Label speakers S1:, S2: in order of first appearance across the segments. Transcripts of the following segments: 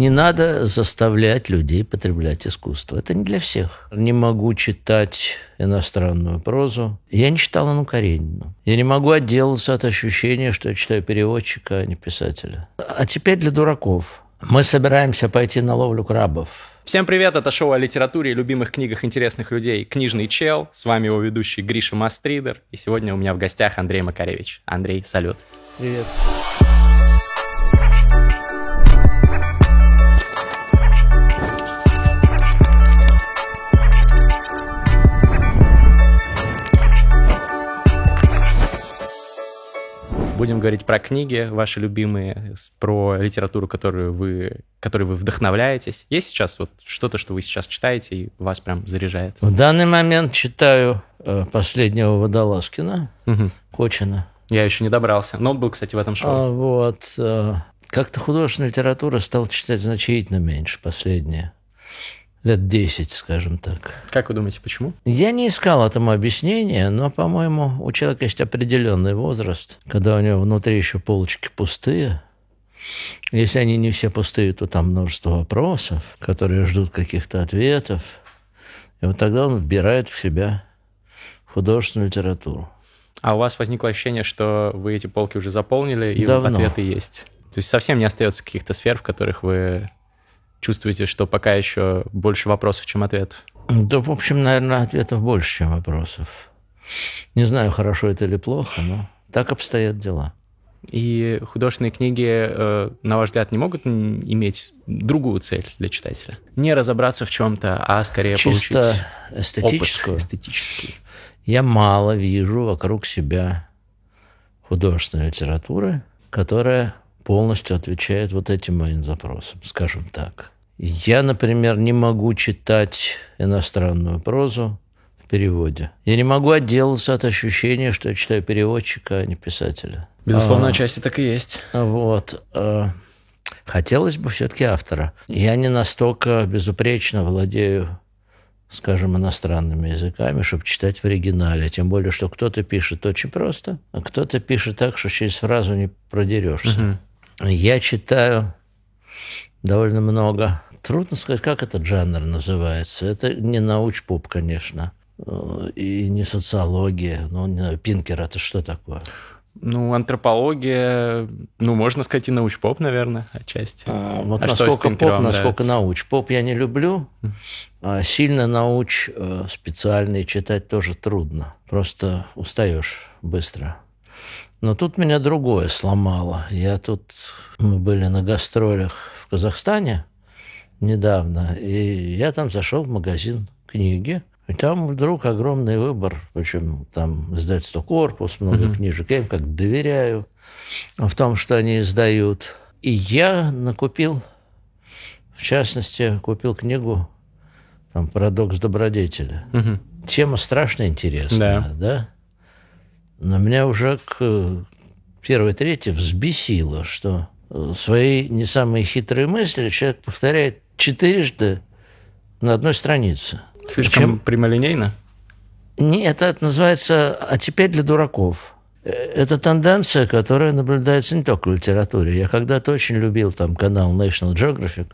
S1: Не надо заставлять людей потреблять искусство. Это не для всех. Не могу читать иностранную прозу. Я не читал Анну Каренину. Я не могу отделаться от ощущения, что я читаю переводчика, а не писателя. А теперь для дураков. Мы собираемся пойти на ловлю крабов.
S2: Всем привет, это шоу о литературе и любимых книгах интересных людей «Книжный чел». С вами его ведущий Гриша Мастридер. И сегодня у меня в гостях Андрей Макаревич. Андрей, салют.
S1: Привет.
S2: Будем говорить про книги ваши любимые, про литературу, которую вы, которой вы вдохновляетесь. Есть сейчас вот что-то, что вы сейчас читаете и вас прям заряжает?
S1: В данный момент читаю э, последнего Водолазкина,
S2: Мгм.
S1: Кочина.
S2: Я еще не добрался. Но он был, кстати, в этом шоу.
S1: А, вот. э, Как-то художественная литература стал читать значительно меньше последние. Лет 10, скажем так.
S2: Как вы думаете, почему?
S1: Я не искал этому объяснения, но, по-моему, у человека есть определенный возраст, когда у него внутри еще полочки пустые. Если они не все пустые, то там множество вопросов, которые ждут каких-то ответов. И вот тогда он вбирает в себя художественную литературу.
S2: А у вас возникло ощущение, что вы эти полки уже заполнили, и
S1: Давно.
S2: ответы есть? То есть совсем не остается каких-то сфер, в которых вы чувствуете, что пока еще больше вопросов, чем ответов?
S1: Да, в общем, наверное, ответов больше, чем вопросов. Не знаю, хорошо это или плохо, но так обстоят дела.
S2: И художественные книги, э, на ваш взгляд, не могут иметь другую цель для читателя? Не разобраться в чем-то, а скорее
S1: Чисто
S2: получить
S1: эстетическую.
S2: опыт эстетический.
S1: Я мало вижу вокруг себя художественной литературы, которая полностью отвечает вот этим моим запросам, скажем так. Я, например, не могу читать иностранную прозу в переводе. Я не могу отделаться от ощущения, что я читаю переводчика, а не писателя.
S2: Безусловно,
S1: А,
S2: отчасти так и есть.
S1: Вот. э, Хотелось бы все-таки автора. Я не настолько безупречно владею, скажем, иностранными языками, чтобы читать в оригинале. Тем более, что кто-то пишет очень просто, а кто-то пишет так, что через фразу не продерешься. Я читаю довольно много. Трудно сказать, как этот жанр называется. Это не научпоп, конечно, э, и не социология. Ну, не знаю, Пинкер это что такое?
S2: Ну, антропология, ну, можно сказать, и научпоп, наверное, отчасти.
S1: А, Вот
S2: А что из
S1: насколько
S2: Пинкера
S1: поп, насколько науч. Поп я не люблю, а сильно науч э, специальный читать тоже трудно. Просто устаешь быстро. Но тут меня другое сломало. Я тут... Мы были на гастролях в Казахстане недавно, и я там зашел в магазин книги, и там вдруг огромный выбор, причем там издательство «Корпус», много книжек. Я им как доверяю в том, что они издают. И я накупил, в частности, купил книгу там, «Парадокс добродетеля».
S2: Мгм.
S1: Тема страшно интересная,
S2: Да.
S1: да? Но меня уже к первой трети взбесило, что э, свои не самые хитрые мысли человек повторяет четырежды на одной странице.
S2: Слишком
S1: Причем-
S2: прямолинейно?
S1: нет, это называется «а теперь для дураков». Э, Это тенденция, которая наблюдается не только в литературе. Я когда-то очень любил там канал National Geographic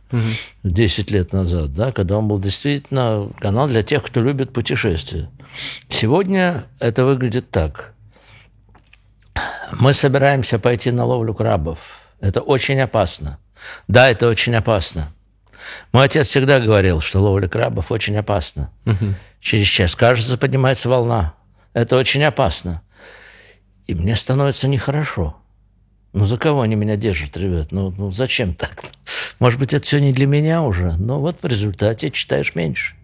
S1: 10 лет назад, да, когда он был действительно канал для тех, кто любит путешествия. Сегодня это выглядит так. Мы собираемся пойти на ловлю крабов. Это очень опасно. Да, это очень опасно. Мой отец всегда говорил, что ловля крабов очень опасно. Через час, кажется, поднимается волна. Это очень опасно. И мне становится нехорошо. Ну, за кого они меня держат, ребят? Ну, ну зачем так? Может быть, это все не для меня уже. Но вот в результате читаешь меньше.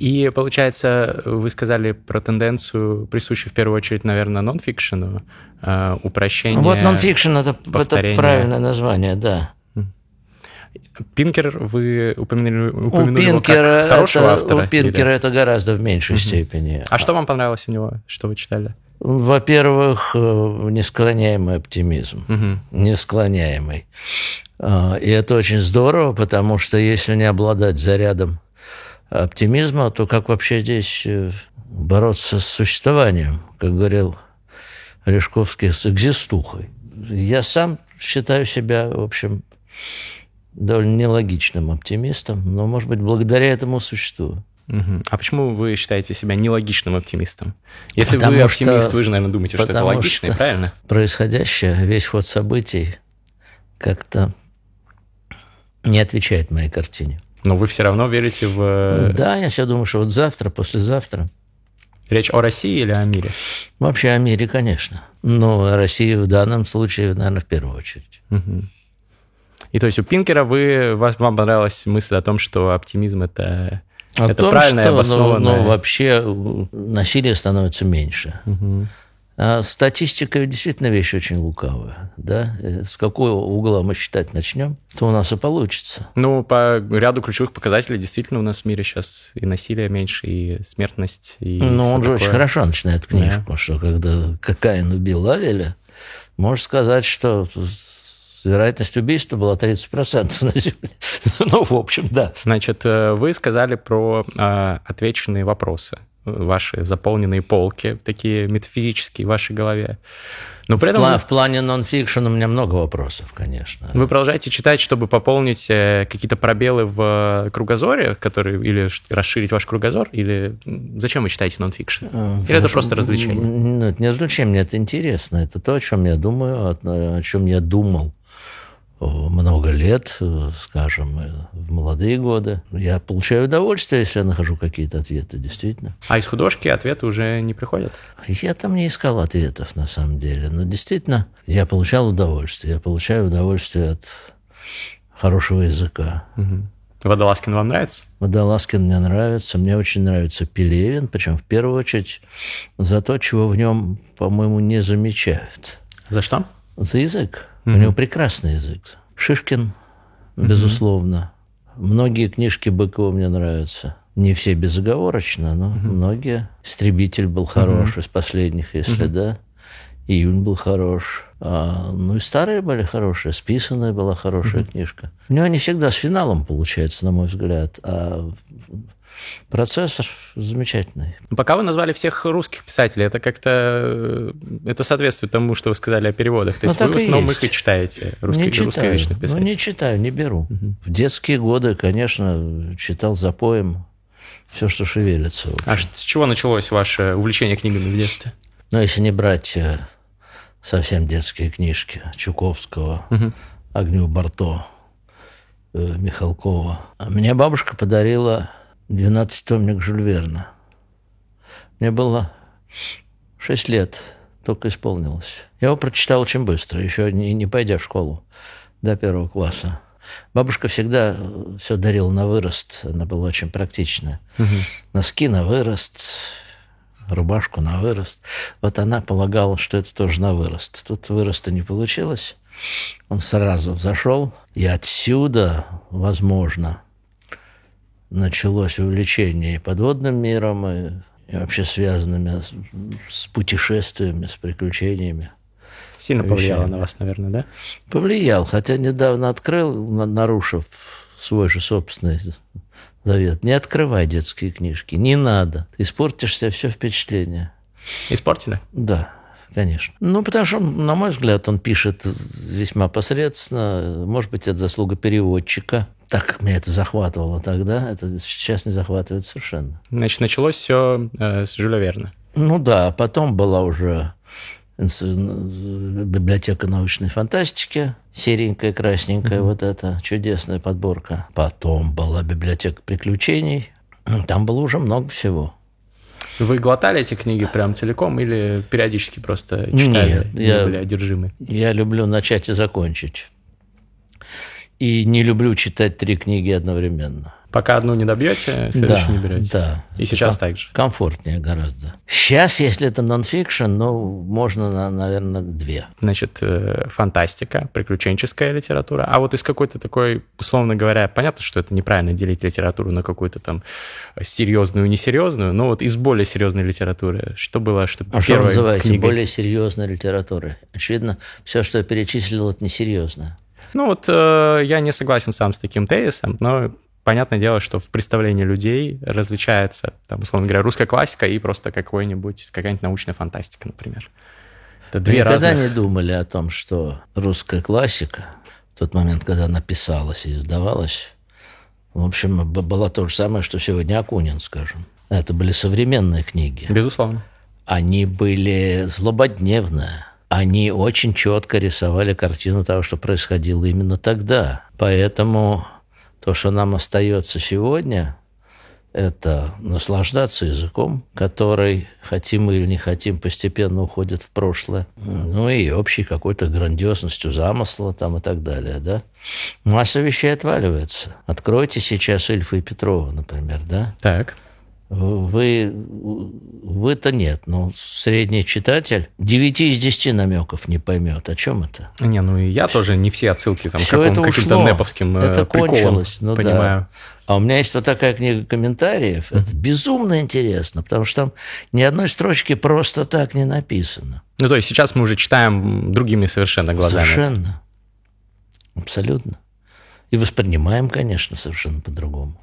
S2: И, получается, вы сказали про тенденцию, присущую в первую очередь, наверное, нонфикшену, э, упрощение.
S1: Вот нонфикшн это, это правильное название, да.
S2: Пинкер, вы упомянули,
S1: У
S2: упомянули его
S1: Пинкера,
S2: как хорошего
S1: это,
S2: автора?
S1: у Пинкера
S2: или-
S1: это гораздо в меньшей степени.
S2: А что вам понравилось у него, что вы читали?
S1: Во-первых, э, несклоняемый оптимизм.
S2: Мгм.
S1: Несклоняемый. А, И это очень здорово, потому что если не обладать зарядом оптимизма, то как вообще здесь э, бороться с существованием, как говорил Олешковский, с экзистухой? Я сам считаю себя, в общем, довольно нелогичным оптимистом, но, может быть, благодаря этому существую.
S2: Угу. А почему вы считаете себя нелогичным оптимистом? Если Потому вы оптимист, что, вы же, наверное, думаете, что это логично что правильно?
S1: Происходящее, весь ход событий как-то не отвечает моей картине.
S2: Но вы все равно верите в... Э,
S1: да, я все думаю, что вот завтра, послезавтра.
S2: Речь о России или о мире?
S1: Вообще о мире, конечно. Но о России в данном случае, наверное, в первую очередь.
S2: Угу. И то есть у Пинкера вы, вам понравилась мысль о том, что оптимизм – это
S1: о это том, правильное, что, обоснованное. Ну, ну, вообще насилие становится меньше. Угу. А статистика действительно вещь очень лукавая. Да? Э, с какого угла мы считать начнем, то у нас и получится.
S2: Ну, по ряду ключевых показателей действительно у нас в мире сейчас и насилие меньше, и смертность. И
S1: ну, он же такое. очень хорошо начинает книжку, да. что когда Кокаин убил Авеля, можно сказать, что вероятность убийства была 30% на Земле. ну, в общем, да.
S2: Значит, э, вы сказали про э, отвеченные вопросы ваши заполненные полки, такие метафизические в вашей голове.
S1: Но при этом... В, плане нон-фикшн у меня много вопросов, конечно.
S2: Вы продолжаете читать, чтобы пополнить э, какие-то пробелы в кругозоре, которые, или расширить ваш кругозор, или зачем вы читаете нон-фикшн? Или это просто развлечение?
S1: Нет, не развлечение, мне это интересно. Это то, о чем я думаю, о чем я думал много лет, скажем, в молодые годы. Я получаю удовольствие, если я нахожу какие-то ответы, действительно.
S2: А из художки ответы уже не приходят?
S1: Я там не искал ответов, на самом деле. Но действительно, я получал удовольствие. Я получаю удовольствие от хорошего языка.
S2: Угу. Водолазкин вам нравится?
S1: Водолазкин мне нравится. Мне очень нравится Пелевин, причем в первую очередь за то, чего в нем, по-моему, не замечают.
S2: За что?
S1: За язык. У него прекрасный язык. Шишкин, безусловно. Многие книжки Быкова мне нравятся. Не все безоговорочно, но многие. «Истребитель» был хорош из последних, если да. «Июнь» был хорош. А, ну и старые были хорошие. «Списанная» была хорошая книжка. У него не всегда с финалом получается, на мой взгляд. А Процессор замечательный.
S2: Ну, пока вы назвали всех русских писателей, это как-то э, это соответствует тому, что вы сказали о переводах. То ну, есть вы в основном их и читаете,
S1: русский, не читаю. Ну, не читаю, не беру. Угу. В детские годы, конечно, читал запоем все, что шевелится.
S2: А с чего началось ваше увлечение книгами в детстве?
S1: Ну, если не брать э, совсем детские книжки Чуковского, угу. Огню Барто, э, Михалкова. Мне бабушка подарила 12-томник Жюль Верна. Мне было 6 лет, только исполнилось. Я его прочитал очень быстро, еще не, не пойдя в школу до первого класса. Бабушка всегда все дарила на вырост, она была очень практичная. Угу. Носки на вырост, рубашку на вырост. Вот она полагала, что это тоже на вырост. Тут выроста не получилось. Он сразу зашел, и отсюда, возможно, началось увлечение и подводным миром, и, и вообще связанными с, с путешествиями, с приключениями.
S2: Сильно повлияло на вас, наверное, да?
S1: Повлиял, хотя недавно открыл, нарушив свой же собственный завет. Не открывай детские книжки, не надо. Испортишь себе все впечатление.
S2: Испортили?
S1: Да конечно. Ну, потому что, на мой взгляд, он пишет весьма посредственно. Может быть, это заслуга переводчика. Так как меня это захватывало тогда, это сейчас не захватывает совершенно.
S2: Значит, началось все э, с Жюля Верна.
S1: Ну да, а потом была уже библиотека научной фантастики, серенькая, красненькая, mm-hmm. вот эта чудесная подборка. Потом была библиотека приключений. Там было уже много всего.
S2: Вы глотали эти книги прям целиком или периодически просто читали?
S1: Нет, я, были одержимы? Я люблю начать и закончить. И не люблю читать три книги одновременно.
S2: Пока одну не добьете, следующую да, не берете.
S1: Да.
S2: И сейчас ком- так же.
S1: Комфортнее гораздо. Сейчас, если это нон-фикшн, ну, можно, наверное, две.
S2: Значит, э, фантастика, приключенческая литература. А вот из какой-то такой, условно говоря, понятно, что это неправильно делить литературу на какую-то там серьезную и несерьезную, но вот из более серьезной литературы, что было, что
S1: А что вы называете книга... более серьезной литературой? Очевидно, все, что я перечислил, это несерьезно.
S2: Ну вот э, я не согласен сам с таким тезисом, но понятное дело, что в представлении людей различается, там, условно говоря, русская классика и просто какой-нибудь, какая-нибудь научная фантастика, например.
S1: Это две Вы разных... никогда не думали о том, что русская классика, в тот момент, когда она писалась и издавалась, в общем, была то же самое, что сегодня Акунин, скажем. Это были современные книги.
S2: Безусловно.
S1: Они были злободневные. Они очень четко рисовали картину того, что происходило именно тогда. Поэтому то, что нам остается сегодня, это наслаждаться языком, который, хотим мы или не хотим, постепенно уходит в прошлое. Ну и общей какой-то грандиозностью замысла там и так далее, да. Масса вещей отваливается. Откройте сейчас Ильфа и Петрова, например, да.
S2: Так.
S1: Вы, вы-то нет, но средний читатель 9 из 10 намеков не поймет. О чем это?
S2: Не, ну и я тоже не все отсылки там, все к каким-то неповским э, это приколам кончилось, ну, понимаю. Да.
S1: А у меня есть вот такая книга комментариев. Это безумно интересно, потому что там ни одной строчки просто так не написано.
S2: Ну, то есть сейчас мы уже читаем другими совершенно глазами.
S1: Совершенно. Абсолютно. И воспринимаем, конечно, совершенно по-другому.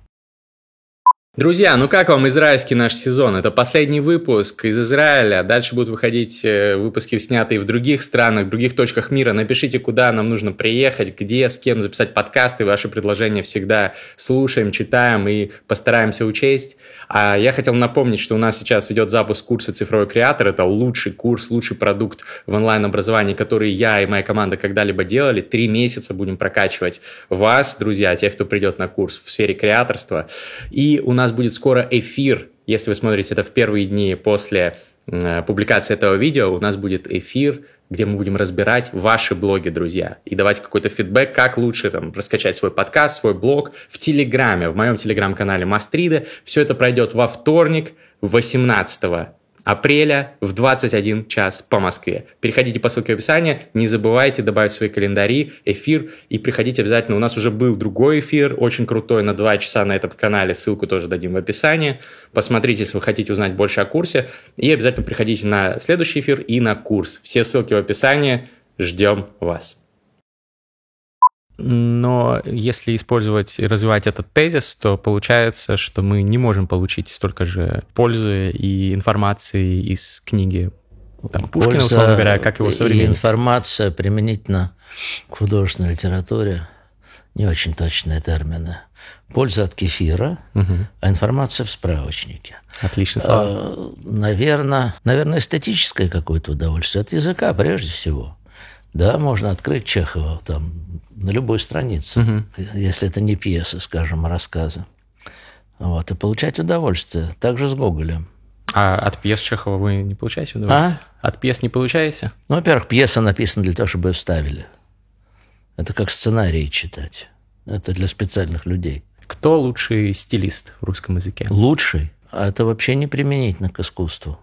S2: Друзья, ну как вам израильский наш сезон? Это последний выпуск из Израиля. Дальше будут выходить э, выпуски, снятые в других странах, в других точках мира. Напишите, куда нам нужно приехать, где, с кем записать подкасты. Ваши предложения всегда слушаем, читаем и постараемся учесть. А я хотел напомнить, что у нас сейчас идет запуск курса «Цифровой креатор». Это лучший курс, лучший продукт в онлайн-образовании, который я и моя команда когда-либо делали. Три месяца будем прокачивать вас, друзья, тех, кто придет на курс в сфере креаторства. И у нас нас будет скоро эфир. Если вы смотрите это в первые дни после э, публикации этого видео, у нас будет эфир, где мы будем разбирать ваши блоги, друзья, и давать какой-то фидбэк, как лучше там, раскачать свой подкаст, свой блог в Телеграме, в моем Телеграм-канале Мастрида. Все это пройдет во вторник, 18 апреля в 21 час по Москве. Переходите по ссылке в описании, не забывайте добавить свои календари эфир и приходите обязательно. У нас уже был другой эфир, очень крутой, на 2 часа на этом канале, ссылку тоже дадим в описании. Посмотрите, если вы хотите узнать больше о курсе, и обязательно приходите на следующий эфир и на курс. Все ссылки в описании, ждем вас. Но если использовать и развивать этот тезис, то получается, что мы не можем получить столько же пользы и информации из книги там, Пушкина, Польза условно говоря, как его современник.
S1: И информация применительно к художественной литературе не очень точные термины. Польза от кефира, угу. а информация в справочнике.
S2: Отлично. А,
S1: наверное, наверное, эстетическое какое-то удовольствие от языка прежде всего. Да, можно открыть Чехова там на любой странице, угу. если это не пьеса, скажем, а рассказы. Вот, и получать удовольствие. Также с Гоголем.
S2: А от пьес Чехова вы не получаете удовольствие? А? От пьес не получаете?
S1: Ну, во-первых, пьеса написана для того, чтобы ее вставили. Это как сценарий читать. Это для специальных людей.
S2: Кто лучший стилист в русском языке?
S1: Лучший? А это вообще не применительно к искусству.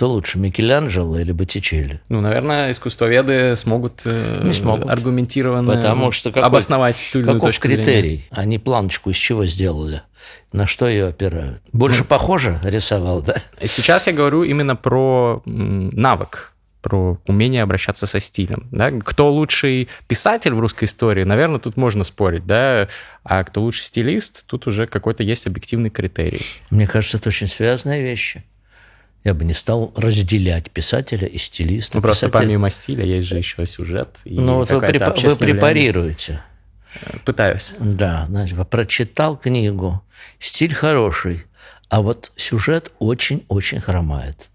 S1: Кто лучше, Микеланджело или Боттичелли?
S2: Ну, наверное, искусствоведы смогут, э,
S1: не смогут.
S2: аргументированно
S1: Потому что какой,
S2: обосновать ту или
S1: иную точку критерий? Зрения. Они планочку из чего сделали? На что ее опирают? Больше ну, похоже рисовал, да?
S2: Сейчас я говорю именно про навык про умение обращаться со стилем. Да? Кто лучший писатель в русской истории, наверное, тут можно спорить, да, а кто лучший стилист, тут уже какой-то есть объективный критерий.
S1: Мне кажется, это очень связанные вещи. Я бы не стал разделять писателя и стилиста.
S2: Ну, просто Писатель... помимо стиля есть же еще сюжет.
S1: И ну, вот вы, преп... вы препарируете.
S2: Э, пытаюсь.
S1: Да, значит, прочитал книгу, стиль хороший, а вот сюжет очень-очень хромает.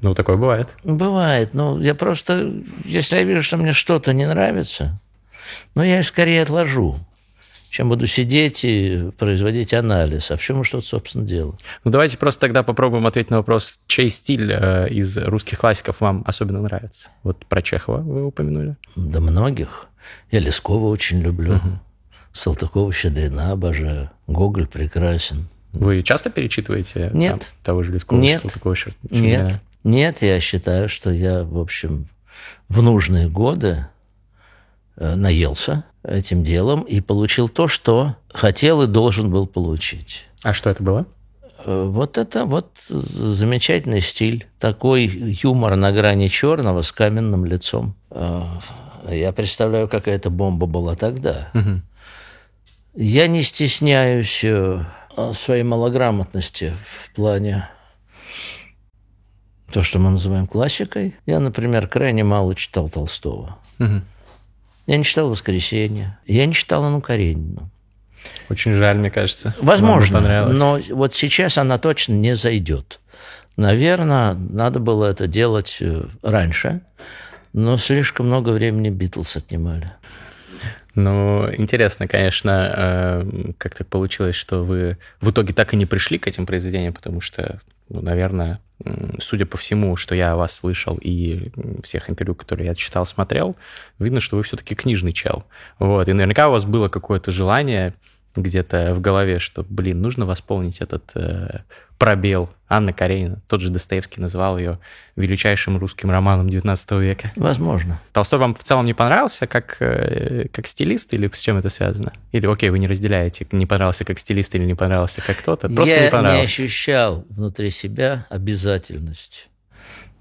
S2: Ну, такое бывает.
S1: Бывает. Ну, я просто, если я вижу, что мне что-то не нравится, ну, я скорее отложу чем буду сидеть и производить анализ. А в чем что собственно, дело?
S2: Ну, давайте просто тогда попробуем ответить на вопрос, чей стиль э, из русских классиков вам особенно нравится? Вот про Чехова вы упомянули.
S1: Да многих. Я Лескова очень люблю. Угу. Салтыкова-Щедрина обожаю. Гоголь прекрасен.
S2: Вы часто перечитываете
S1: Нет.
S2: Там, того же Лескова,
S1: Нет.
S2: Салтыкова-Щедрина?
S1: Нет. Нет, я считаю, что я, в общем, в нужные годы Э, наелся этим делом и получил то, что хотел и должен был получить.
S2: А что это было?
S1: Э, вот это вот замечательный стиль. Такой юмор на грани черного с каменным лицом. Э, я представляю, какая эта бомба была тогда. Угу. Я не стесняюсь своей малограмотности в плане то, что мы называем классикой. Я, например, крайне мало читал Толстого. Угу. Я не читал «Воскресенье». Я не читал Анну Каренину.
S2: Очень жаль, мне кажется.
S1: Возможно, но вот сейчас она точно не зайдет. Наверное, надо было это делать э, раньше, но слишком много времени Битлз отнимали.
S2: Ну, интересно, конечно, э, как так получилось, что вы в итоге так и не пришли к этим произведениям, потому что, ну, наверное, судя по всему, что я вас слышал и всех интервью, которые я читал, смотрел, видно, что вы все-таки книжный чел. Вот, и наверняка у вас было какое-то желание где-то в голове, что, блин, нужно восполнить этот э, пробел. Анна Каренина, тот же Достоевский называл ее величайшим русским романом XIX века.
S1: Возможно.
S2: Толстой вам в целом не понравился как, э, как стилист или с чем это связано? Или, окей, вы не разделяете, не понравился как стилист или не понравился как кто-то, просто
S1: Я
S2: не понравился.
S1: не ощущал внутри себя обязательность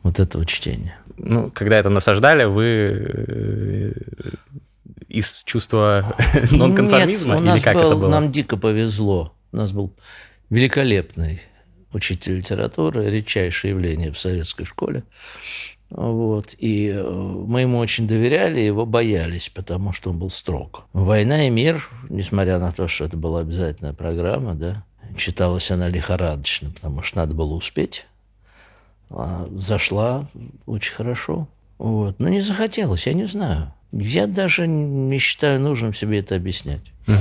S1: вот этого чтения.
S2: Ну, когда это насаждали, вы э, из чувства нонконформизма?
S1: Нет, у нас или как был, это было? нам дико повезло. У нас был великолепный учитель литературы, редчайшее явление в советской школе. Вот. И э, мы ему очень доверяли, его боялись, потому что он был строг. «Война и мир», несмотря на то, что это была обязательная программа, да, читалась она лихорадочно, потому что надо было успеть, а зашла очень хорошо. Вот. Но не захотелось, я не знаю. Я даже не считаю нужным себе это объяснять. Угу.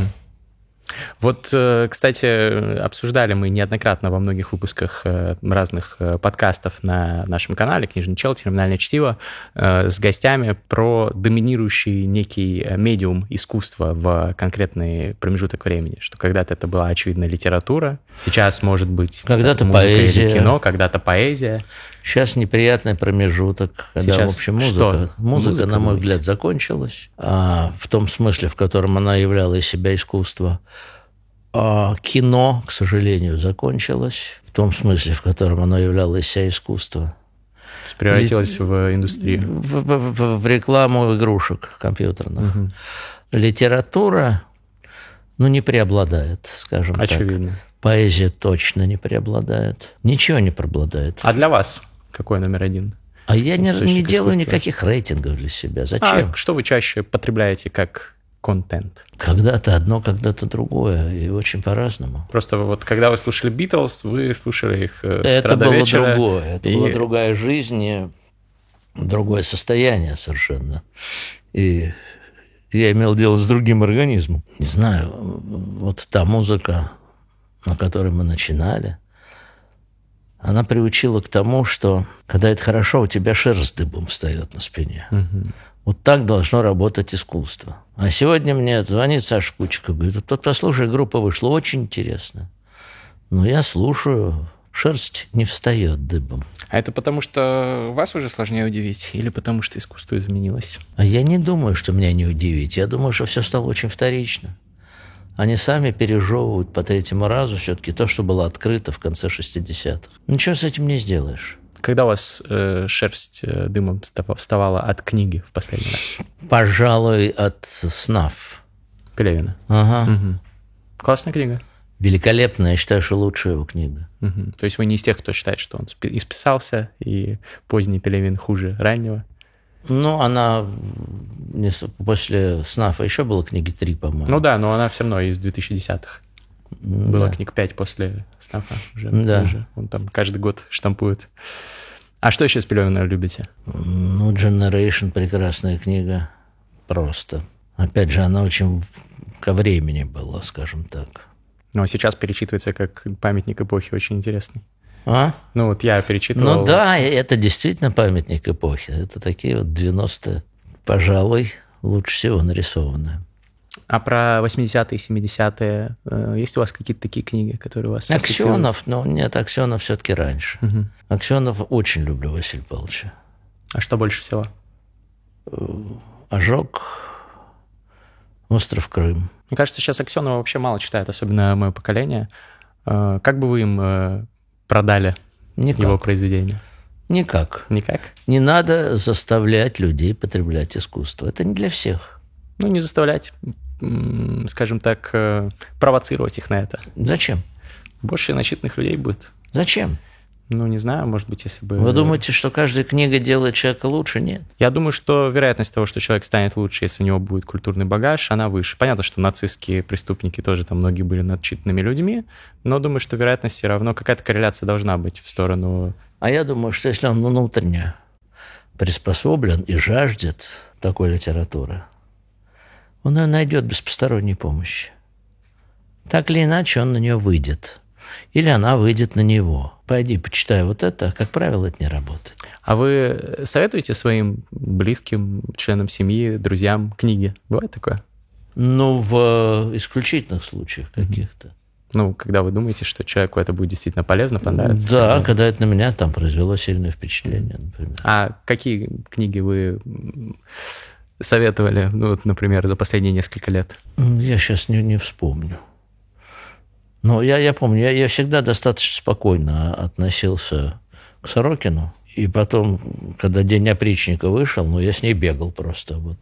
S2: Вот, э, кстати, обсуждали мы неоднократно во многих выпусках э, разных э, подкастов на нашем канале «Книжный чел», «Терминальное чтиво» с гостями про доминирующий некий медиум искусства в конкретный промежуток времени, что когда-то это была, очевидно, литература, сейчас, может быть,
S1: когда-то поэзия.
S2: или кино, когда-то поэзия.
S1: Сейчас неприятный промежуток, когда, Сейчас в общем, музыка, музыка, музыка, на мой взгляд, закончилась, а, в том смысле, в котором она являла из себя искусство. А кино, к сожалению, закончилось, в том смысле, в котором оно являло из себя искусство.
S2: Превратилось Ли... в индустрию.
S1: В, в, в, в рекламу игрушек компьютерных. Угу. Литература, ну, не преобладает, скажем
S2: Очевидно. так.
S1: Поэзия точно не преобладает. Ничего не преобладает.
S2: А для вас? Какой номер один?
S1: А я не, не делаю никаких рейтингов для себя. Зачем?
S2: А что вы чаще потребляете как контент?
S1: Когда-то одно, когда-то другое, и очень по-разному.
S2: Просто вот когда вы слушали Битлз, вы слушали их
S1: э, Это было вечера, другое, это и... была другая жизнь, другое состояние совершенно. И я имел дело с другим организмом. Не знаю, вот та музыка, на которой мы начинали – она приучила к тому, что когда это хорошо, у тебя шерсть дыбом встает на спине. Угу. Вот так должно работать искусство. А сегодня мне звонит Саша Кучка, говорит, тот послушай, группа вышла, очень интересно. Но я слушаю, шерсть не встает дыбом.
S2: А это потому, что вас уже сложнее удивить или потому, что искусство изменилось?
S1: А я не думаю, что меня не удивить. Я думаю, что все стало очень вторично они сами пережевывают по третьему разу все-таки то, что было открыто в конце 60-х. Ничего с этим не сделаешь.
S2: Когда у вас э, шерсть э, дымом вставала от книги в последний раз?
S1: Пожалуй, от снав.
S2: Пелевина?
S1: Ага.
S2: Угу. Классная книга.
S1: Великолепная, я считаю, что лучшая его книга.
S2: Угу. То есть вы не из тех, кто считает, что он исписался, и поздний Пелевин хуже раннего?
S1: Ну, она после СНАФа еще было книги три, по-моему.
S2: Ну да, но она все равно из 2010-х. Было да. книг пять после СНАФа уже.
S1: Да.
S2: Уже. Он там каждый год штампует. А что еще с Пелевина любите?
S1: Ну, Generation прекрасная книга. Просто. Опять же, она очень ко времени была, скажем так.
S2: Ну, а сейчас перечитывается как памятник эпохи, очень интересный.
S1: А?
S2: Ну, вот я перечитывал.
S1: Ну да, это действительно памятник эпохи. Это такие вот 90-е, пожалуй, лучше всего нарисованные.
S2: А про 80-е, 70-е э, есть у вас какие-то такие книги, которые у вас
S1: Аксенов, ну нет, Аксенов все-таки раньше. Угу. Аксенов очень люблю Василия Павловича.
S2: А что больше всего?
S1: Э, ожог, остров Крым.
S2: Мне кажется, сейчас Аксенова вообще мало читает, особенно мое поколение. Э, как бы вы им продали Никак. его произведение?
S1: Никак.
S2: Никак?
S1: Не надо заставлять людей потреблять искусство. Это не для всех.
S2: Ну, не заставлять, скажем так, э, провоцировать их на это.
S1: Зачем?
S2: Больше начитанных людей будет.
S1: Зачем?
S2: Ну, не знаю, может быть, если бы...
S1: Вы думаете, что каждая книга делает человека лучше? Нет.
S2: Я думаю, что вероятность того, что человек станет лучше, если у него будет культурный багаж, она выше. Понятно, что нацистские преступники тоже там многие были начитанными людьми, но думаю, что вероятность все равно, какая-то корреляция должна быть в сторону...
S1: А я думаю, что если он внутренне приспособлен и жаждет такой литературы, он ее найдет без посторонней помощи. Так или иначе, он на нее выйдет. Или она выйдет на него. Пойди, почитай вот это. Как правило, это не работает.
S2: А вы советуете своим близким, членам семьи, друзьям книги? Бывает такое?
S1: Ну, в исключительных случаях каких-то.
S2: Ну, когда вы думаете, что человеку это будет действительно полезно, понравится?
S1: Да, когда это на меня там произвело сильное впечатление, например.
S2: А какие книги вы советовали, ну, вот, например, за последние несколько лет?
S1: Я сейчас не, не вспомню. Но я, я помню, я, я всегда достаточно спокойно относился к Сорокину. И потом, когда День опричника вышел, ну, я с ней бегал просто. Вот.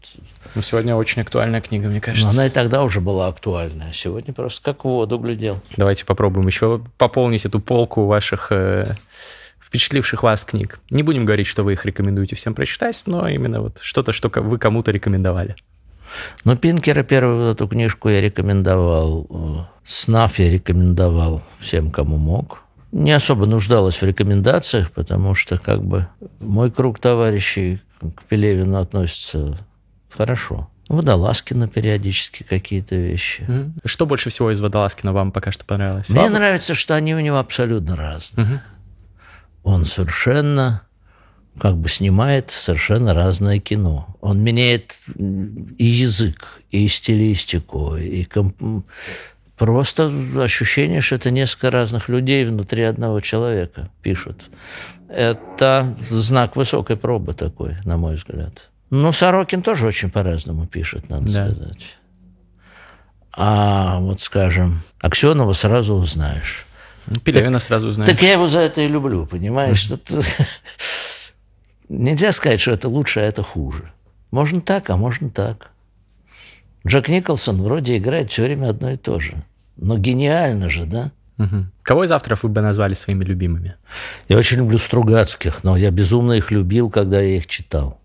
S2: Ну, сегодня очень актуальная книга, мне кажется.
S1: Но она и тогда уже была актуальная. Сегодня просто как в воду глядел.
S2: Давайте попробуем еще пополнить эту полку ваших э, впечатливших вас книг. Не будем говорить, что вы их рекомендуете всем прочитать, но именно вот что-то, что вы кому-то рекомендовали.
S1: Ну, Пинкера первую эту книжку я рекомендовал. Снаф я рекомендовал всем, кому мог. Не особо нуждалась в рекомендациях, потому что как бы мой круг товарищей к Пелевину относится хорошо. Водолазкина периодически какие-то вещи.
S2: Что больше всего из Водолазкина вам пока что понравилось?
S1: Мне Слава? нравится, что они у него абсолютно разные. Угу. Он совершенно как бы снимает совершенно разное кино. Он меняет и язык, и стилистику, и комп... просто ощущение, что это несколько разных людей внутри одного человека пишут. Это знак высокой пробы такой, на мой взгляд. Ну, Сорокин тоже очень по-разному пишет, надо да. сказать. А вот, скажем, Аксенова сразу узнаешь.
S2: Пелевина сразу узнаешь.
S1: Так я его за это и люблю, понимаешь? Нельзя сказать, что это лучше, а это хуже. Можно так, а можно так. Джек Николсон вроде играет все время одно и то же. Но гениально же, да?
S2: Угу. Кого из авторов вы бы назвали своими любимыми?
S1: Я очень люблю Стругацких, но я безумно их любил, когда я их читал.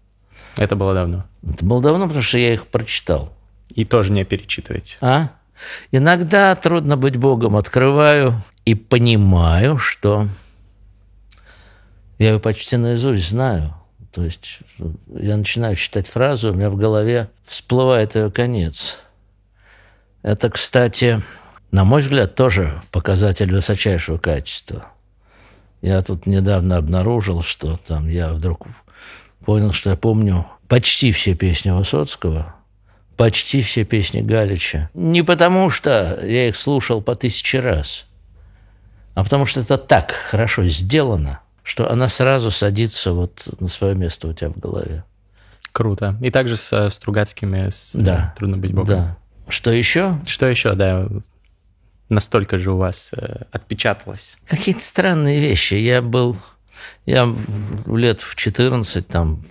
S2: Это было давно?
S1: Это было давно, потому что я их прочитал.
S2: И тоже не перечитываете?
S1: А? Иногда трудно быть Богом. Открываю и понимаю, что я ее почти наизусть знаю. То есть я начинаю читать фразу, у меня в голове всплывает ее конец. Это, кстати, на мой взгляд, тоже показатель высочайшего качества. Я тут недавно обнаружил, что там я вдруг понял, что я помню почти все песни Высоцкого, почти все песни Галича. Не потому, что я их слушал по тысяче раз, а потому что это так хорошо сделано – что она сразу садится вот на свое место у тебя в голове.
S2: Круто. И также с Стругацкими с
S1: да.
S2: «Трудно быть Богом».
S1: Да. Что еще?
S2: Что еще, да, настолько же у вас э, отпечаталось?
S1: Какие-то странные вещи. Я был... Я лет в 14, там,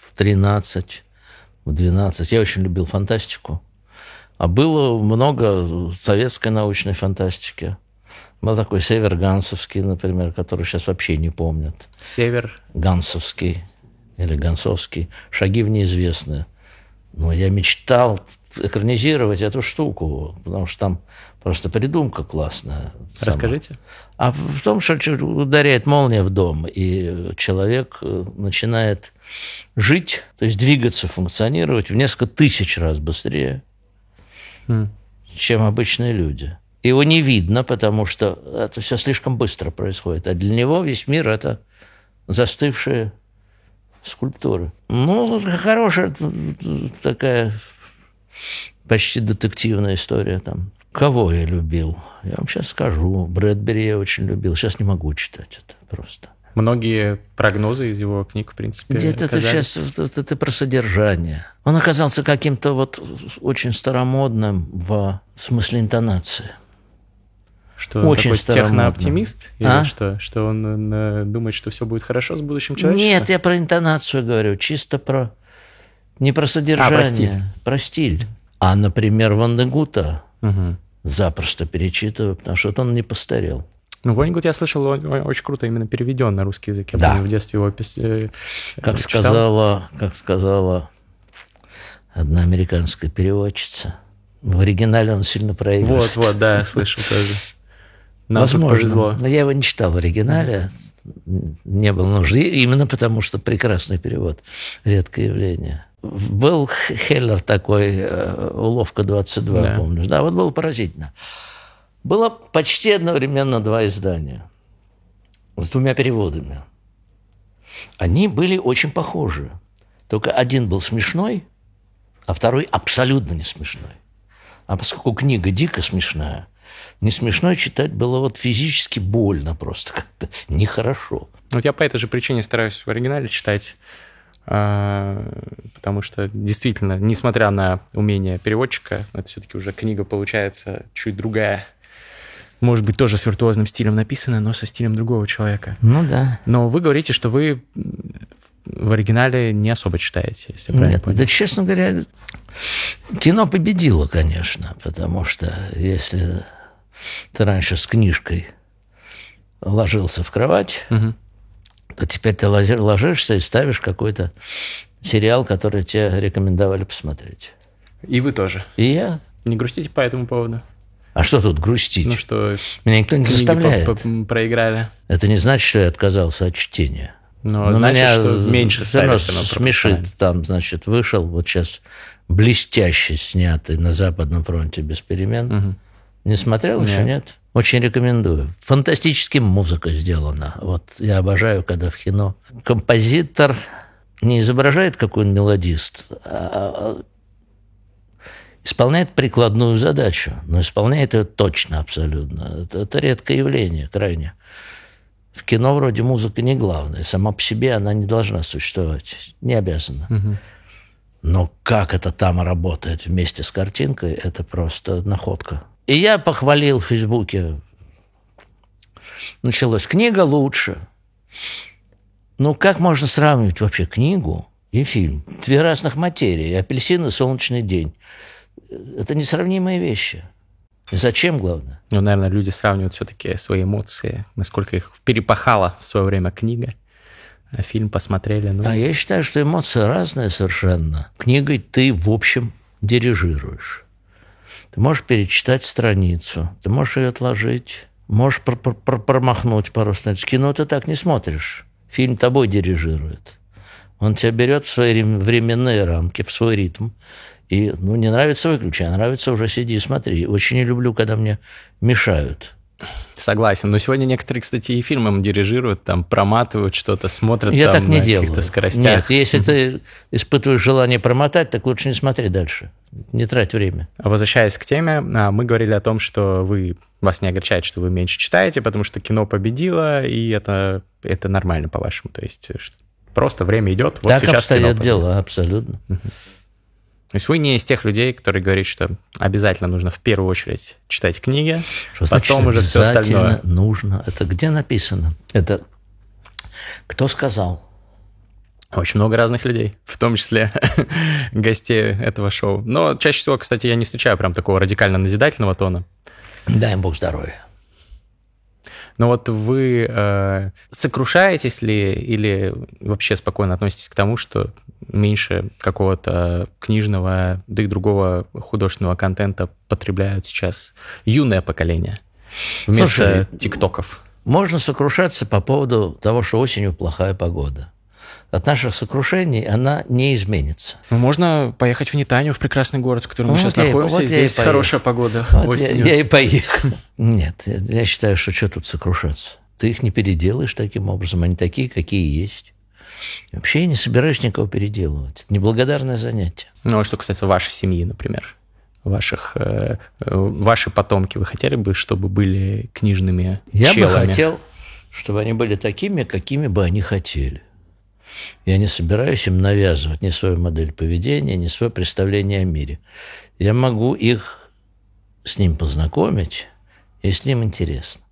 S1: в 13, в 12. Я очень любил фантастику. А было много советской научной фантастики. Был такой Север Гансовский, например, который сейчас вообще не помнят.
S2: Север?
S1: Гансовский или Гансовский. «Шаги в неизвестное». Ну, я мечтал экранизировать эту штуку, потому что там просто придумка классная.
S2: Сама. Расскажите.
S1: А в том, что ударяет молния в дом, и человек э, начинает жить, то есть двигаться, функционировать в несколько тысяч раз быстрее, mm. чем обычные люди. Его не видно, потому что это все слишком быстро происходит. А для него весь мир – это застывшие скульптуры. Ну, хорошая такая почти детективная история там. Кого я любил? Я вам сейчас скажу. Брэдбери я очень любил. Сейчас не могу читать это просто.
S2: Многие прогнозы из его книг, в принципе,
S1: Где-то это сейчас это, это про содержание. Он оказался каким-то вот очень старомодным в смысле интонации.
S2: Что он Очень такой технооптимист? Или а? что? Что он, он э, думает, что все будет хорошо с будущим человечеством?
S1: Нет, я про интонацию говорю, чисто про... Не про содержание, а, про стиль. Про стиль. А, например, Вандегута угу. запросто перечитываю, потому что он не постарел.
S2: Ну, Вонигут, я слышал, он, он очень круто именно переведен на русский язык. Я
S1: Да.
S2: помню, в детстве его пис- э,
S1: Как
S2: читал.
S1: сказала, как сказала одна американская переводчица, в оригинале он сильно проигрывает.
S2: Вот, вот, да, слышал тоже. Нам
S1: Возможно.
S2: повезло.
S1: Но я его не читал в оригинале. Не было нужды, именно потому что прекрасный перевод. Редкое явление. Был Хеллер такой, э, «Уловка 22»,
S2: Да.
S1: помнишь? Да, вот было поразительно. Было почти одновременно два издания с двумя переводами. Они были очень похожи. Только один был смешной, а второй абсолютно не смешной. А поскольку книга дико смешная, не смешно читать было вот физически больно просто как-то, нехорошо.
S2: Вот я по этой же причине стараюсь в оригинале читать, а, потому что действительно, несмотря на умение переводчика, это все-таки уже книга получается чуть другая. Может быть, тоже с виртуозным стилем написана, но со стилем другого человека.
S1: Ну да.
S2: Но вы говорите, что вы в оригинале не особо читаете, если правильно
S1: Нет,
S2: понял.
S1: да, честно говоря, кино победило, конечно, потому что если ты раньше с книжкой ложился в кровать,
S2: Мгм.
S1: то теперь ты ложишься и ставишь какой-то сериал, который тебе рекомендовали посмотреть.
S2: И вы тоже.
S1: И я...
S2: Не грустите по этому поводу?
S1: А что тут грустить?
S2: Ну что,
S1: Меня никто не заставляет.
S2: по- по- проиграли.
S1: Это не значит, что я отказался от чтения.
S2: Но,
S1: Но
S2: значит,
S1: меня
S2: что меньше
S1: всё равно смешит. Там, значит, вышел вот сейчас блестяще снятый на Западном фронте без перемен.
S2: Мгм.
S1: Не смотрел еще,
S2: Нет.
S1: нет? Очень рекомендую. Фантастически музыка сделана. Вот я обожаю, когда в кино композитор не изображает, какой он мелодист, а исполняет прикладную задачу, но исполняет ее точно абсолютно. Это, это редкое явление, крайне. В кино вроде музыка не главная. Сама по себе она не должна существовать. Не обязана. Но как это там работает вместе с картинкой, это просто находка. И я похвалил в Фейсбуке. Началось. Книга лучше. Ну, как можно сравнивать вообще книгу и фильм? Две разных материи. Апельсин и солнечный день. Это несравнимые вещи. И зачем, главное?
S2: Ну, наверное, люди сравнивают все-таки свои эмоции, насколько их перепахала в свое время книга, а фильм посмотрели. Ну,
S1: А я считаю, что эмоции разные совершенно. Книгой ты, в общем, дирижируешь. Ты можешь перечитать страницу, ты можешь ее отложить, можешь пр- пр- пр- промахнуть пару страниц. Кино ты так не смотришь. Фильм тобой дирижирует. Он тебя берет в свои рем- временные рамки, в свой ритм. И, ну, не нравится выключи, а нравится уже сиди и смотри. Очень не люблю, когда мне мешают.
S2: Согласен. Но сегодня некоторые, кстати, и фильмом дирижируют, там проматывают что-то, смотрят
S1: Я
S2: там
S1: так не
S2: на
S1: делаю.
S2: каких-то скоростях.
S1: Нет, если ты испытываешь желание промотать, так лучше не смотри дальше. Не трать время.
S2: Возвращаясь к теме, а, мы говорили о том, что вы вас не огорчает, что вы меньше читаете, потому что кино победило, и это, это нормально, по-вашему. То есть э, просто время идет, вот
S1: так
S2: сейчас кино
S1: обстоят
S2: победило.
S1: дела, абсолютно.
S2: То есть вы не из тех людей, которые говорят, что обязательно нужно в первую очередь читать книги,
S1: Что
S2: потом
S1: значит
S2: уже все остальное.
S1: нужно? Это где написано? Это кто сказал?
S2: Очень много разных людей, в том числе гостей этого шоу. Но чаще всего, кстати, я не встречаю прям такого радикально назидательного тона.
S1: Дай им Бог здоровья.
S2: Но вот вы э, сокрушаетесь ли или вообще спокойно относитесь к тому, что меньше какого-то книжного, да и другого художественного контента потребляют сейчас юное поколение вместо
S1: Слушай,
S2: тиктоков?
S1: Можно сокрушаться по поводу того, что осенью плохая погода. От наших сокрушений она не изменится.
S2: Ну, можно поехать в Нетанию, в прекрасный город, в котором мы
S1: Вот
S2: сейчас
S1: я и-
S2: находимся.
S1: вот я и
S2: Здесь
S1: поехал.
S2: хорошая погода
S1: Вот я,
S2: осенью.
S1: я и поехал. Нет, я, я считаю, что что тут сокрушаться? Ты их не переделаешь таким образом, они такие, какие есть. Вообще я не собираюсь никого переделывать. Это неблагодарное занятие.
S2: Ну, а что касается вашей семьи, например, ваших, э, э, ваши потомки, вы хотели бы, чтобы были книжными
S1: Я
S2: челами?
S1: бы хотел, чтобы они были такими, какими бы они хотели. Я не собираюсь им навязывать ни свою модель поведения, ни свое представление о мире. Я могу их с ним познакомить, если им интересно.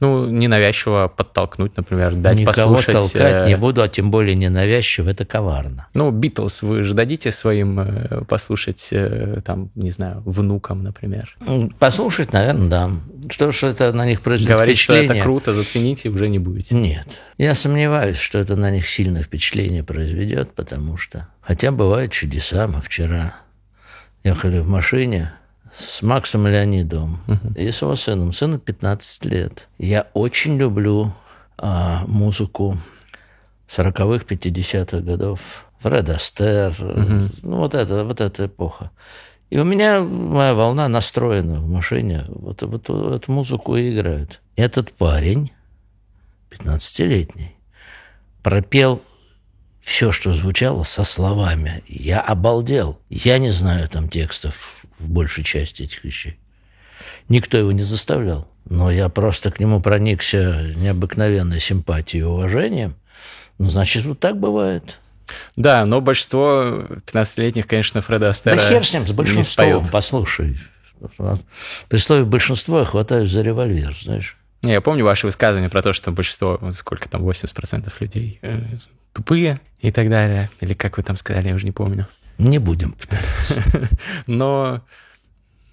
S2: Ну, ненавязчиво подтолкнуть, например, дать
S1: Никого
S2: послушать...
S1: толкать
S2: э,
S1: не буду, а тем более ненавязчиво. Это коварно.
S2: Ну, Битлз вы же дадите своим э, послушать, э, там, не знаю, внукам, например?
S1: Послушать, наверное, да. что ж это на них произведет
S2: Говорить, что это круто, зацените, уже не будете.
S1: Нет. Я сомневаюсь, что это на них сильное впечатление произведет, потому что... Хотя бывают чудеса. Мы вчера ехали в машине с Максом Леонидовым и с его сыном. Сыну 15 лет. Я очень люблю а, музыку 40-х, 50-х годов. Фред Астер. Ну, вот это, вот эта эпоха. И у меня моя волна настроена в машине. Вот, вот эту музыку и играют. Этот парень, 15-летний, пропел все, что звучало со словами. Я обалдел. Я не знаю там текстов в большей части этих вещей. Никто его не заставлял. Но я просто к нему проникся необыкновенной симпатией и уважением. Ну, значит, вот так бывает.
S2: Да, но большинство 15-летних, конечно, Фреда Астера
S1: Да хер с ним, с большинством, послушай. При слове большинство я хватаюсь за револьвер, знаешь.
S2: Не, я помню ваши высказывания про то, что большинство, сколько там, 80% людей э, тупые и так далее. Или как вы там сказали, я уже не помню.
S1: Не будем повторять.
S2: Но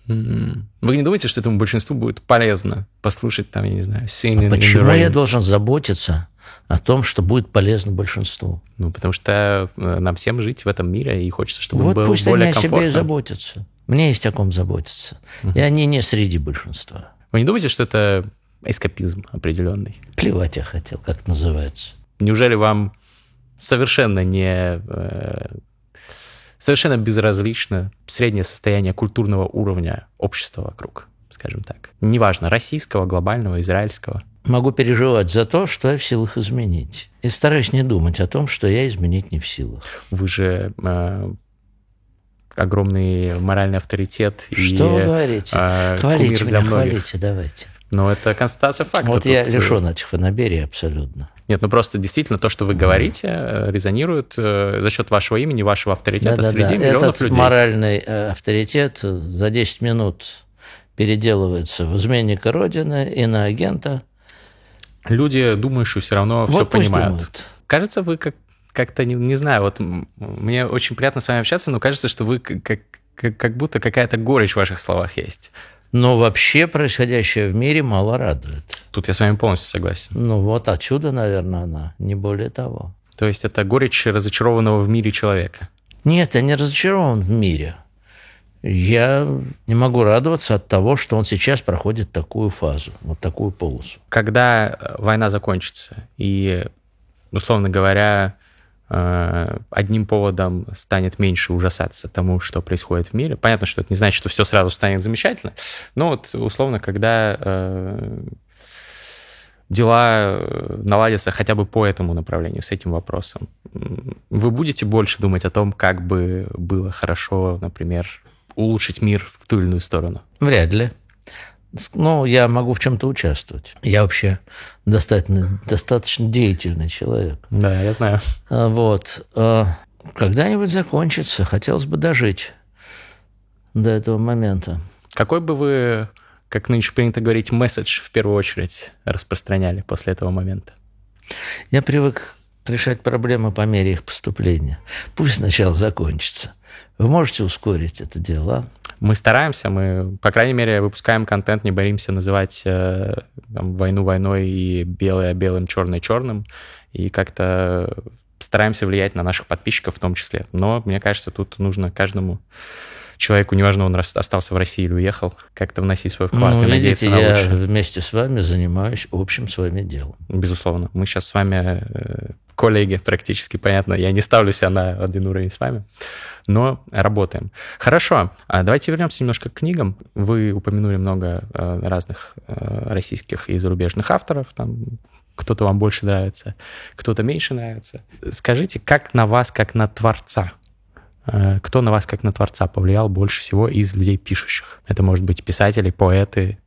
S2: вы не думаете, что этому большинству будет полезно послушать там, я не знаю, the
S1: А Почему я должен заботиться о том, что будет полезно большинству?
S2: Ну, потому что э, нам всем жить в этом мире, и хочется, чтобы
S1: вот
S2: был
S1: пусть
S2: более
S1: они о себе и заботятся. Мне есть о ком заботиться. И они не среди большинства.
S2: Вы не думаете, что это эскапизм определенный?
S1: Плевать я хотел, как это называется.
S2: Неужели вам совершенно не... совершенно безразлично среднее состояние культурного уровня общества вокруг, скажем так? Неважно, российского, глобального, израильского.
S1: Могу переживать за то, что я в силах изменить. И стараюсь не думать о том, что я изменить не в силах.
S2: Вы же э, огромный моральный авторитет. и,
S1: Что вы говорите?
S2: э,
S1: хвалите меня, хвалите, давайте.
S2: Но это констатация факта.
S1: вот я лишен этих фанаберий абсолютно.
S2: Нет, ну просто действительно то, что вы говорите, э, резонирует э, за счет вашего имени, вашего авторитета
S1: Да-да-да.
S2: среди миллионов
S1: Этот
S2: людей.
S1: моральный э, авторитет за 10 минут переделывается в изменника Родины, иноагента.
S2: Люди, думающие, все равно все
S1: вот пусть
S2: понимают.
S1: думают.
S2: Кажется, вы как как-то не, не знаю, вот мне очень приятно с вами общаться, но кажется, что вы как, как- как будто какая-то горечь в ваших словах есть.
S1: Но вообще происходящее в мире мало радует.
S2: Тут я с вами полностью согласен.
S1: Ну вот отсюда, наверное, она, не более того.
S2: То есть это горечь разочарованного в мире человека.
S1: Нет, я не разочарован в мире. Я не могу радоваться от того, что он сейчас проходит такую фазу, вот такую полосу.
S2: Когда э, война закончится, и, условно говоря, одним поводом станет меньше ужасаться тому, что происходит в мире. Понятно, что это не значит, что все сразу станет замечательно, но вот, условно, когда э, дела э, наладятся хотя бы по этому направлению, с этим вопросом, вы будете больше думать о том, как бы было хорошо, например, улучшить мир в ту или иную сторону?
S1: Вряд ли. Ну, я могу в чем-то участвовать. Я вообще достаточно, достаточно деятельный человек.
S2: Да, я знаю.
S1: А, Вот. А, Когда-нибудь закончится. Хотелось бы дожить до этого момента.
S2: Какой бы вы, как нынче принято говорить, месседж в первую очередь распространяли после этого момента?
S1: Я привык решать проблемы по мере их поступления. Пусть сначала закончится. Вы можете ускорить это дело?
S2: Мы стараемся, мы, по крайней мере, выпускаем контент, не боимся называть э, там, войну войной и белое белым, черное черным, и как-то стараемся влиять на наших подписчиков в том числе. Но мне кажется, тут нужно каждому человеку, неважно, он остался в России или уехал, как-то вносить свой вклад
S1: Ну,
S2: и надеяться
S1: видите,
S2: на
S1: я
S2: лучшее.
S1: вместе с вами занимаюсь общим с вами делом.
S2: Безусловно. Мы сейчас с вами э, коллеги практически, понятно. Я не ставлю себя на один уровень с вами, но работаем. Хорошо. А давайте вернемся немножко к книгам. Вы упомянули много э, разных э, российских и зарубежных авторов. Там кто-то вам больше нравится, кто-то меньше нравится. Скажите, как на вас, как на творца, э, кто на вас, как на творца, повлиял больше всего из людей пишущих? Это может быть писатели, поэты,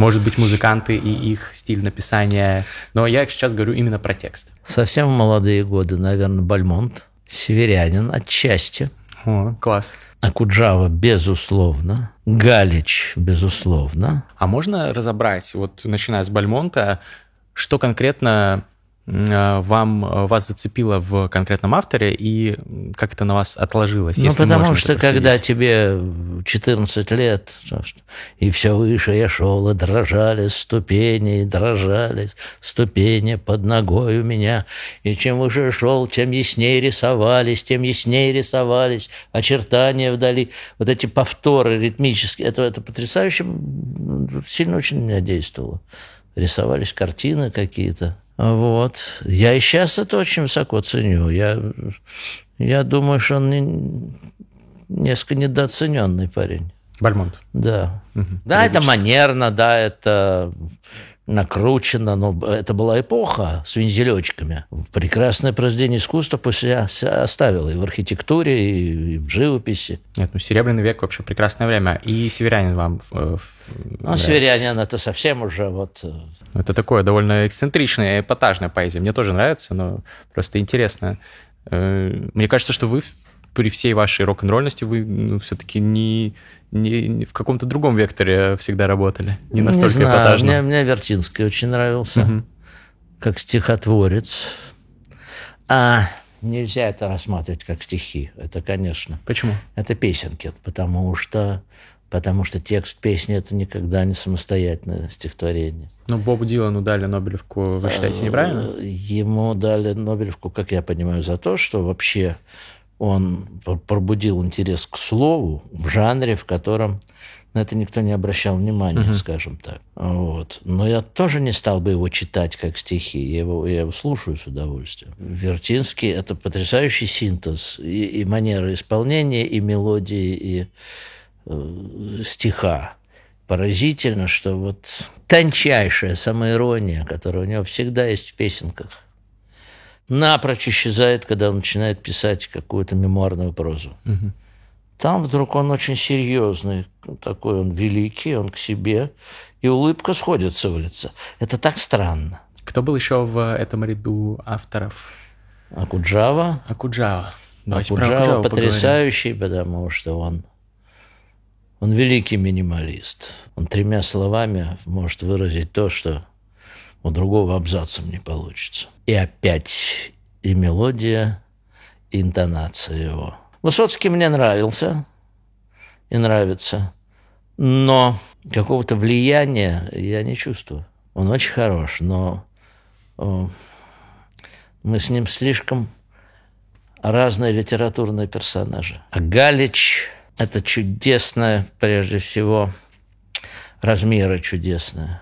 S2: может быть, музыканты и их стиль написания. Но я сейчас говорю именно про текст.
S1: Совсем в молодые годы, наверное, Бальмонт, северянин отчасти,
S2: О, класс.
S1: Акуджава, безусловно, Галич, безусловно.
S2: А можно разобрать, вот начиная с Бальмонта, что конкретно вам, а, вас зацепило в конкретном авторе и как это на вас отложилось?
S1: Ну, потому что когда тебе 14 лет, и все выше я шел, и дрожали ступени, и дрожали ступени под ногой у меня, и чем выше шел, тем яснее рисовались, тем яснее рисовались очертания вдали. Вот эти повторы ритмические, это, это потрясающе, сильно очень меня действовало. Рисовались картины какие-то. Вот. Я и сейчас это очень высоко ценю. Я, я думаю, что он не, несколько недооцененный парень.
S2: Бальмонт.
S1: Да. Угу. Да, это манерно, да, это накручено, но это была эпоха с вензелечками. Прекрасное произведение искусства после себя оставило и в архитектуре, и в живописи.
S2: Нет, ну Серебряный век вообще прекрасное время. И Северянин вам
S1: э, Ну, Северянин это совсем уже вот... Э,
S2: это такое довольно эксцентричная, эпатажная поэзия. Мне тоже нравится, но просто интересно. Э, мне кажется, что вы при всей вашей рок-н-ролльности вы ну, все-таки не, не, в каком-то другом векторе всегда работали, не настолько не знаю, эпатажно.
S1: Мне, мне Вертинский очень нравился, угу. как стихотворец. А нельзя это рассматривать как стихи, это, конечно.
S2: Почему?
S1: Это песенки, потому что потому что текст песни это никогда не самостоятельное стихотворение.
S2: Ну, Бобу Дилану дали Нобелевку, вы считаете, неправильно?
S1: Ему дали Нобелевку, как я понимаю, за то, что вообще он пробудил интерес к слову в жанре, в котором на это никто не обращал внимания, uh-huh. скажем так. Вот. Но я тоже не стал бы его читать как стихи. Я его, я его слушаю с удовольствием. Вертинский – это потрясающий синтез и, и манера исполнения, и мелодии, и э, стиха. Поразительно, что вот тончайшая самоирония, которая у него всегда есть в песенках – напрочь исчезает, когда он начинает писать какую-то мемуарную прозу. Угу. Там вдруг он очень серьезный, такой он великий, он к себе, и улыбка сходится в лице. Это так странно.
S2: Кто был еще в этом ряду авторов?
S1: Акуджава.
S2: Акуджава.
S1: Давайте Акуджава потрясающий, поговорим. потому что он, он великий минималист. Он тремя словами может выразить то, что у другого абзацем не получится. И опять и мелодия, и интонация его. Высоцкий мне нравился и нравится, но какого-то влияния я не чувствую. Он очень хорош, но мы с ним слишком разные литературные персонажи. А Галич – это чудесное, прежде всего, размеры чудесные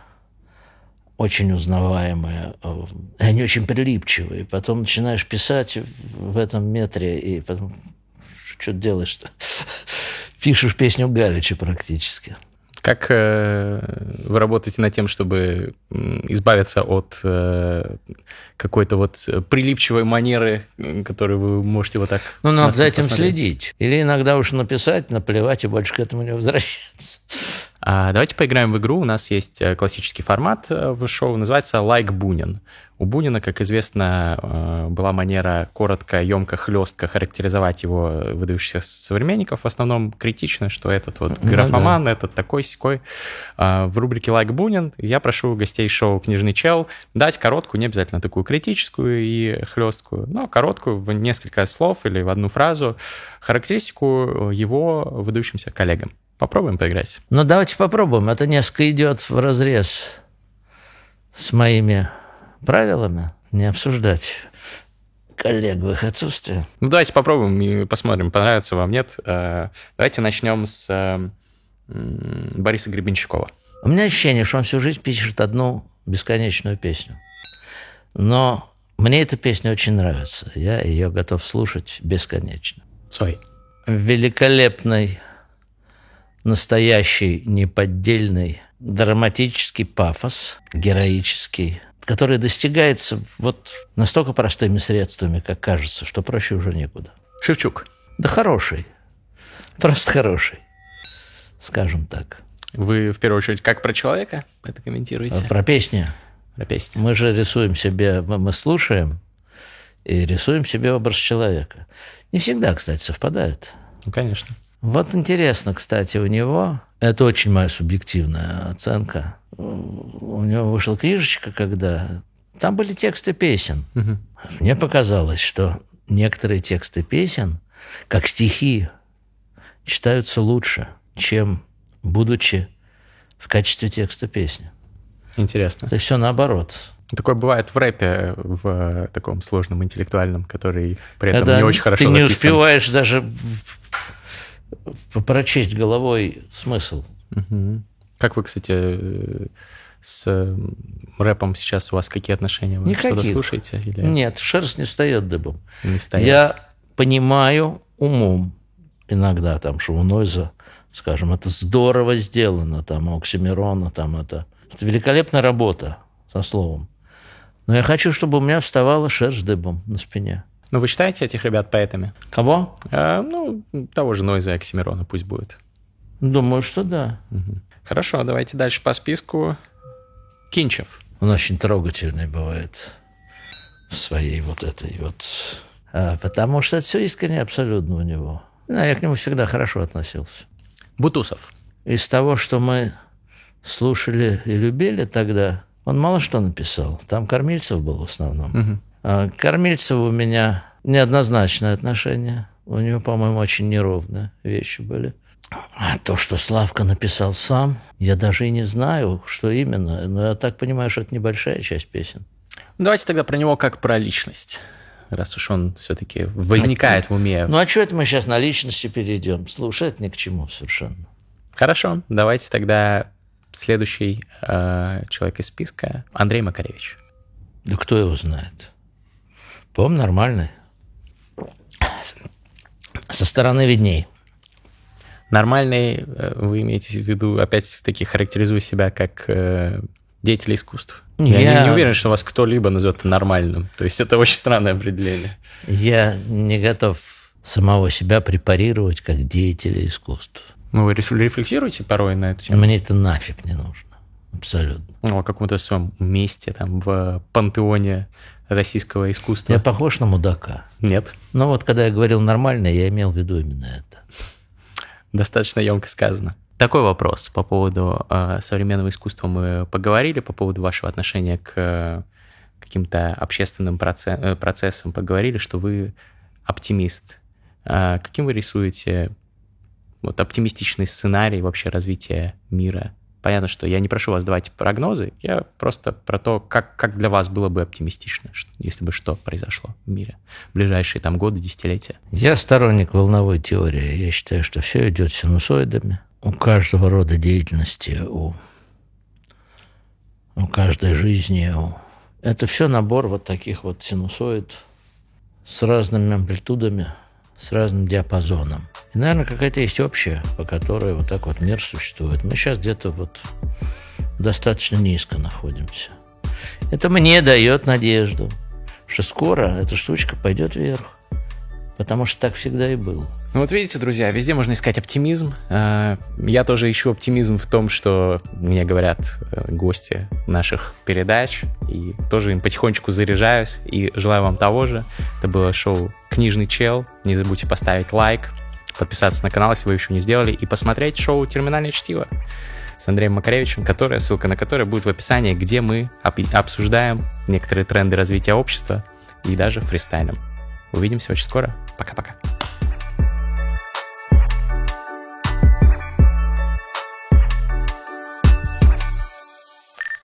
S1: очень узнаваемые, э, они очень прилипчивые. Потом начинаешь писать в этом метре, и потом что делаешь-то? Пишешь песню Галича практически.
S2: Как э, вы работаете над тем, чтобы избавиться от э, какой-то вот прилипчивой манеры, которую вы можете вот так...
S1: Ну, надо за этим посмотреть? следить. Или иногда уж написать, наплевать и больше к этому не возвращаться.
S2: А, давайте поиграем в игру. У нас есть э, классический формат э, в шоу, называется «Like Бунин». У Бунина, как известно, э, была манера коротко, емко, хлестко характеризовать его выдающихся современников, в основном критично, что этот вот графоман, ну, да. этот такой секой. А, в рубрике «Like Бунин» я прошу гостей шоу «Книжный чел» дать короткую, не обязательно такую критическую и хлесткую, но короткую в несколько слов или в одну фразу характеристику его выдающимся коллегам. Попробуем поиграть?
S1: Ну, давайте попробуем. Это несколько идет в разрез с моими правилами. Не обсуждать коллег в их отсутствии.
S2: Ну, давайте попробуем и посмотрим, понравится вам, нет. Э, давайте начнем с э, Бориса Гребенщикова.
S1: У меня ощущение, что он всю жизнь пишет одну бесконечную песню. Но мне эта песня очень нравится. Я ее готов слушать бесконечно.
S2: Цой.
S1: Великолепный настоящий, неподдельный, драматический пафос, героический, который достигается вот настолько простыми средствами, как кажется, что проще уже некуда.
S2: Шевчук.
S1: Да хороший. Просто хороший. Скажем так.
S2: Вы, в первую очередь, как про человека это комментируете?
S1: Про песни.
S2: Про песни.
S1: Мы же рисуем себе, мы слушаем и рисуем себе образ человека. Не всегда, кстати, совпадает.
S2: Ну, конечно.
S1: Вот интересно, кстати, у него, это очень моя субъективная оценка, у него вышла книжечка, когда Там были тексты песен. Мне показалось, что некоторые тексты песен, как стихи, читаются лучше, чем будучи в качестве текста песни.
S2: Интересно.
S1: Это все наоборот.
S2: Такое бывает в рэпе, в таком сложном интеллектуальном, который при этом
S1: Когда
S2: не очень хорошо
S1: ты не
S2: записан.
S1: успеваешь даже прочесть головой смысл.
S2: Как вы, кстати, с рэпом сейчас у вас какие отношения? Вы что-то
S1: Никаких.
S2: слушаете? Или
S1: Нет, шерсть не встает дыбом.
S2: не стоят?
S1: Я понимаю умом иногда там, что у Нойза, скажем, это здорово сделано, там, у Оксимирона, там это... Это великолепная работа со словом. Но я хочу, чтобы у меня вставала шерсть дыбом на спине.
S2: Ну, вы считаете этих ребят поэтами?
S1: Кого?
S2: А, ну, того же Нойза и Оксимирона пусть будет.
S1: Думаю, что да.
S2: Хорошо, давайте дальше по списку. Кинчев.
S1: Он очень трогательный бывает в своей вот этой вот... а, потому что это все искренне абсолютно у него. Да, я к нему всегда хорошо относился.
S2: Бутусов.
S1: Из того, что мы слушали и любили тогда, он мало что написал. Там Кормильцев был в основном. А к Кормильцеву у меня неоднозначное отношение. У него, по-моему, очень неровные вещи были. А то, что Славка написал сам, я даже и не знаю, что именно. Но я так понимаю, что это небольшая часть песен.
S2: Ну, Давайте тогда про него как про личность, раз уж он все-таки возникает в уме.
S1: Ну а что это мы сейчас на личности перейдем? Слушай, это ни к чему совершенно.
S2: Хорошо, давайте тогда следующий э, человек из списка Андрей Макаревич.
S1: Да кто его знает? По-моему, нормальный. Со стороны видней.
S2: Нормальный, э, вы имеете в виду, опять-таки, характеризуя себя как э, деятеля искусств. Я,
S1: Я-
S2: не, не уверен, что вас кто-либо назовет нормальным. То есть это очень странное определение.
S1: Я не готов самого себя препарировать как деятеля искусств.
S2: Ну, вы реф- рефлексируете порой на эту тему?
S1: Мне это нафиг не нужно. Абсолютно.
S2: Ну, о каком-то своем месте там в пантеоне российского искусства?
S1: Я похож на мудака.
S2: Нет.
S1: Но вот когда я говорил нормально, я имел в виду именно это.
S2: Достаточно емко сказано. Такой вопрос по поводу э, современного искусства мы поговорили, по поводу вашего отношения к э, каким-то общественным проце- э, процессам поговорили, что вы оптимист. А каким вы рисуете вот, оптимистичный сценарий вообще развития мира? Понятно, что я не прошу вас давать прогнозы, я просто про то, как, как для вас было бы оптимистично, если бы что произошло в мире в ближайшие там годы, десятилетия.
S1: Я сторонник волновой теории. Я считаю, что все идет синусоидами. У каждого рода деятельности, у, у каждой жизни. у- Это все набор вот таких вот синусоид с разными амплитудами, с разным диапазоном. И, наверное, какая-то есть общая, по которой вот так вот мир существует. Мы сейчас где-то вот достаточно низко находимся. Это мне дает надежду, что скоро эта штучка пойдет вверх. Потому что так всегда и было.
S2: Ну вот видите, друзья, везде можно искать оптимизм. А, Я тоже ищу оптимизм в том, что мне говорят э, гости наших передач, и тоже им потихонечку заряжаюсь, и желаю вам того же. Это было шоу «Книжный чел». Не забудьте поставить лайк, подписаться на канал, если вы еще не сделали, и посмотреть шоу «Терминальное чтиво» с Андреем Макаревичем, которое, ссылка на которое будет в описании, где мы обсуждаем некоторые тренды развития общества и даже фристайлем. Увидимся очень скоро. Пока-пока.